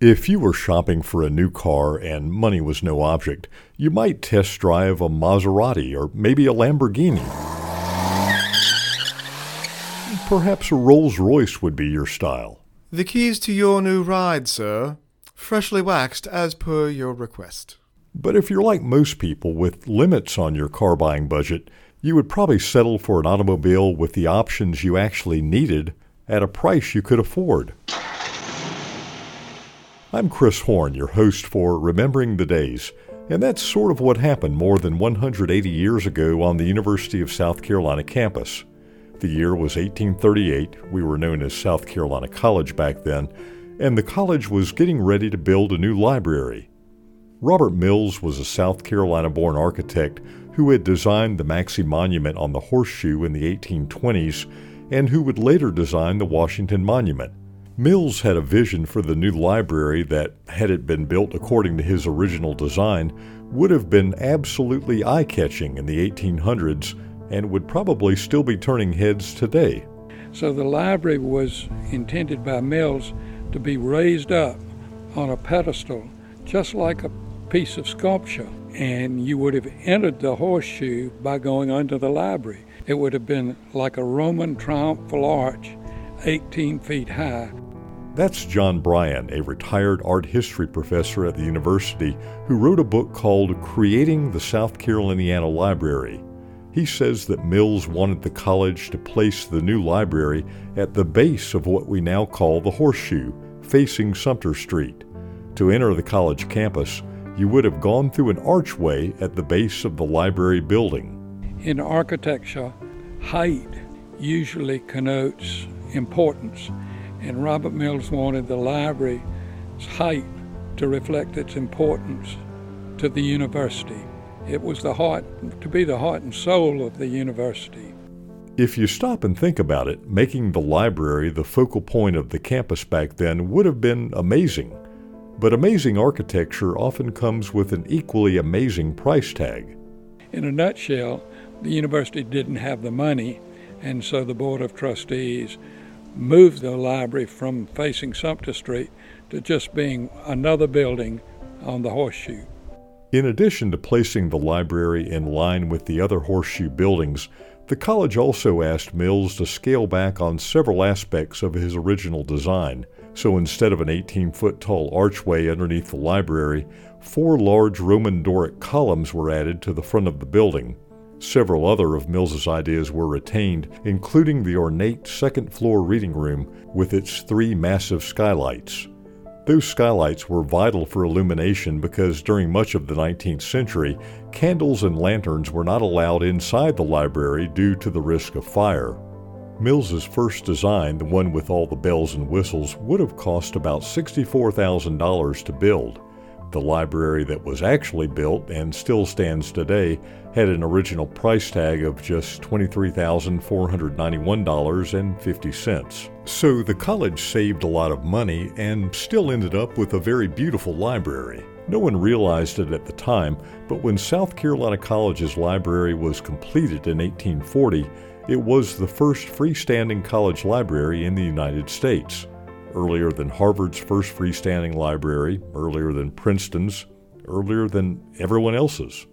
If you were shopping for a new car and money was no object, you might test drive a Maserati or maybe a Lamborghini. Perhaps a Rolls Royce would be your style. The keys to your new ride, sir. Freshly waxed as per your request. But if you're like most people with limits on your car buying budget, you would probably settle for an automobile with the options you actually needed at a price you could afford. I'm Chris Horn, your host for Remembering the Days, and that's sort of what happened more than 180 years ago on the University of South Carolina campus. The year was 1838. We were known as South Carolina College back then, and the college was getting ready to build a new library. Robert Mills was a South Carolina born architect who had designed the Maxcy Monument on the Horseshoe in the 1820s and who would later design the Washington Monument. Mills had a vision for the new library that, had it been built according to his original design, would have been absolutely eye catching in the 1800s and would probably still be turning heads today. So the library was intended by Mills to be raised up on a pedestal, just like a piece of sculpture, and you would have entered the horseshoe by going under the library. It would have been like a Roman triumphal arch, 18 feet high, that's John Bryan, a retired art history professor at the university who wrote a book called Creating the South Caroliniana Library. He says that Mills wanted the college to place the new library at the base of what we now call the Horseshoe, facing Sumter Street. To enter the college campus, you would have gone through an archway at the base of the library building. In architecture, height usually connotes importance and Robert Mills wanted the library's height to reflect its importance to the university. It was the heart, to be the heart and soul of the university. If you stop and think about it, making the library the focal point of the campus back then would have been amazing. But amazing architecture often comes with an equally amazing price tag. In a nutshell, the university didn't have the money, and so the Board of Trustees moved the library from facing Sumter Street to just being another building on the horseshoe. In addition to placing the library in line with the other horseshoe buildings, the college also asked Mills to scale back on several aspects of his original design. So instead of an 18 foot tall archway underneath the library, four large Roman Doric columns were added to the front of the building. Several other of Mills's ideas were retained, including the ornate second floor reading room with its three massive skylights. Those skylights were vital for illumination because during much of the 19th century, candles and lanterns were not allowed inside the library due to the risk of fire. Mills's first design, the one with all the bells and whistles, would have cost about $64,000 to build. The library that was actually built and still stands today had an original price tag of just $23,491.50. So the college saved a lot of money and still ended up with a very beautiful library. No one realized it at the time, but when South Carolina College's library was completed in 1840, it was the first freestanding college library in the United States. Earlier than Harvard's first freestanding library, earlier than Princeton's, earlier than everyone else's.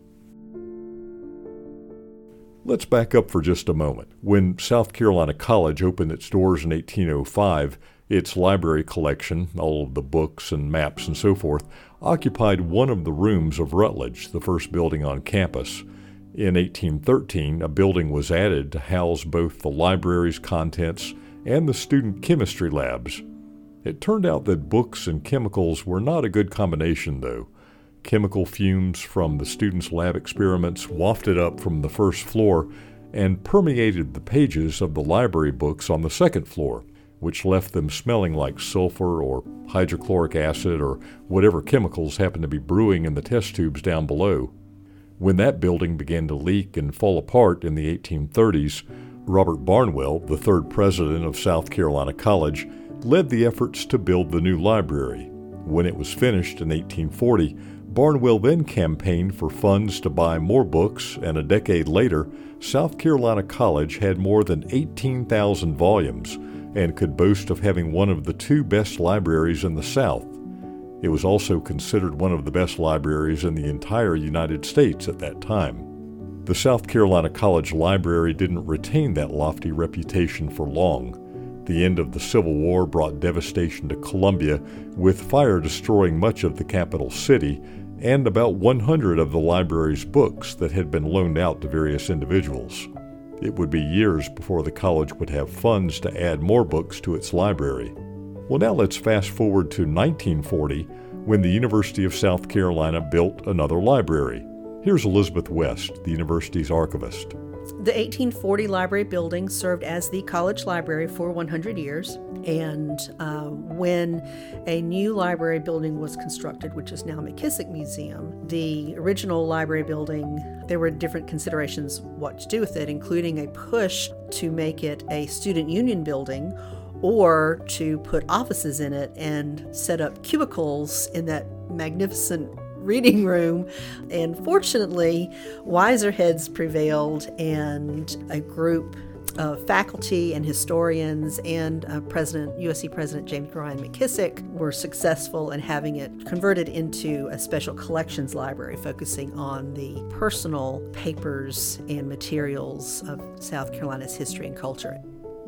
Let's back up for just a moment. When South Carolina College opened its doors in 1805, its library collection, all of the books and maps and so forth, occupied one of the rooms of Rutledge, the first building on campus. In 1813, a building was added to house both the library's contents and the student chemistry labs. It turned out that books and chemicals were not a good combination, though. Chemical fumes from the students' lab experiments wafted up from the first floor and permeated the pages of the library books on the second floor, which left them smelling like sulfur or hydrochloric acid or whatever chemicals happened to be brewing in the test tubes down below. When that building began to leak and fall apart in the 1830s, Robert Barnwell, the third president of South Carolina College, led the efforts to build the new library. When it was finished in 1840, Barnwell then campaigned for funds to buy more books, and a decade later, South Carolina College had more than 18,000 volumes and could boast of having one of the two best libraries in the South. It was also considered one of the best libraries in the entire United States at that time. The South Carolina College Library didn't retain that lofty reputation for long. The end of the Civil War brought devastation to Columbia, with fire destroying much of the capital city and about 100 of the library's books that had been loaned out to various individuals. It would be years before the college would have funds to add more books to its library. Well, now let's fast forward to 1940 when the University of South Carolina built another library. Here's Elizabeth West, the university's archivist. The 1840 library building served as the college library for 100 years. And uh, when a new library building was constructed, which is now McKissick Museum, the original library building, there were different considerations what to do with it, including a push to make it a student union building or to put offices in it and set up cubicles in that magnificent reading room. And fortunately, wiser heads prevailed, and a group of faculty and historians and uh, President USC President James Rion McKissick were successful in having it converted into a special collections library focusing on the personal papers and materials of South Carolina's history and culture.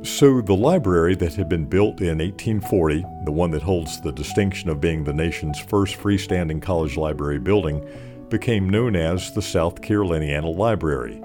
So, the library that had been built in 1840, the one that holds the distinction of being the nation's first freestanding college library building, became known as the South Caroliniana Library.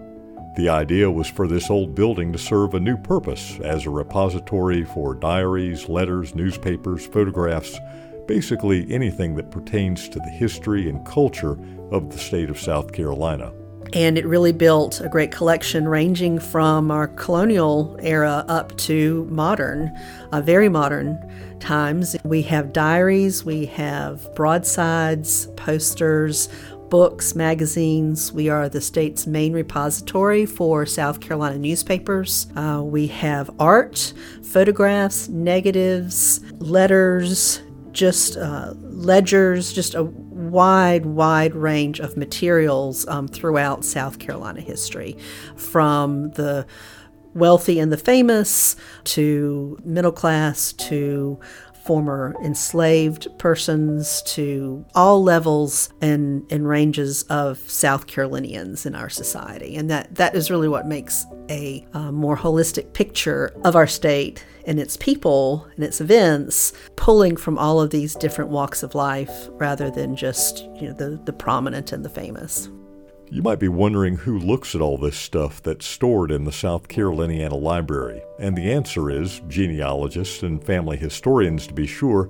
The idea was for this old building to serve a new purpose as a repository for diaries, letters, newspapers, photographs, basically anything that pertains to the history and culture of the state of South Carolina. And it really built a great collection ranging from our colonial era up to modern, uh, very modern times. We have diaries, we have broadsides, posters, books, magazines. We are the state's main repository for South Carolina newspapers. Uh, we have art, photographs, negatives, letters, just uh, ledgers, just a wide, wide range of materials um, throughout South Carolina history, from the wealthy and the famous to middle class to former enslaved persons to all levels and, and ranges of South Carolinians in our society. And that, that is really what makes a uh, more holistic picture of our state and its people and its events, pulling from all of these different walks of life rather than just you know the, the prominent and the famous. You might be wondering who looks at all this stuff that's stored in the South Caroliniana Library, and the answer is genealogists and family historians to be sure,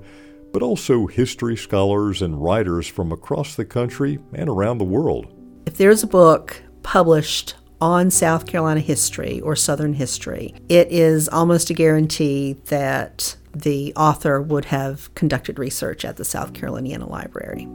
but also history scholars and writers from across the country and around the world. If there's a book published on South Carolina history or Southern history, it is almost a guarantee that the author would have conducted research at the South Caroliniana Library.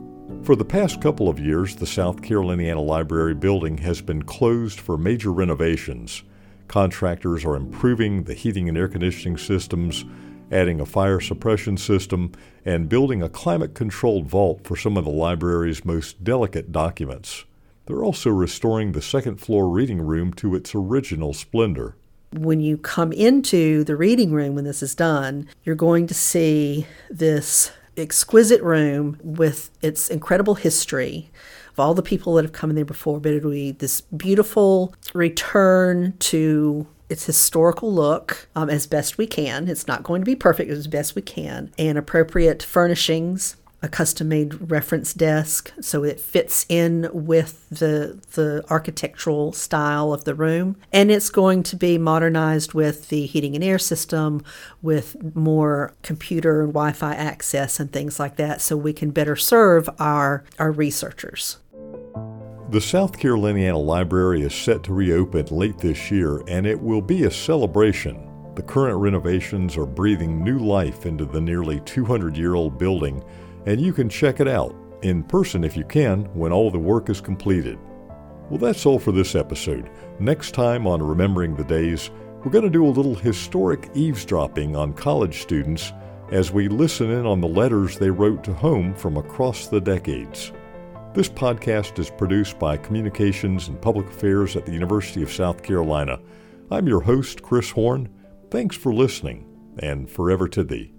For the past couple of years, the South Caroliniana Library building has been closed for major renovations. Contractors are improving the heating and air conditioning systems, adding a fire suppression system, and building a climate controlled vault for some of the library's most delicate documents. They're also restoring the second floor reading room to its original splendor. When you come into the reading room when this is done, you're going to see this exquisite room with its incredible history of all the people that have come in there before, but it'll be this beautiful return to its historical look um, as best we can. It's not going to be perfect as best we can, and appropriate furnishings a custom made reference desk so it fits in with the the architectural style of the room and it's going to be modernized with the heating and air system with more computer and wi-fi access and things like that so we can better serve our our researchers the South Caroliniana Library is set to reopen late this year and it will be a celebration. The current renovations are breathing new life into the nearly 200 year old building and you can check it out in person if you can when all the work is completed. Well, that's all for this episode. Next time on Remembering the Days, we're going to do a little historic eavesdropping on college students as we listen in on the letters they wrote to home from across the decades. This podcast is produced by Communications and Public Affairs at the University of South Carolina. I'm your host, Chris Horn. Thanks for listening, and forever to thee.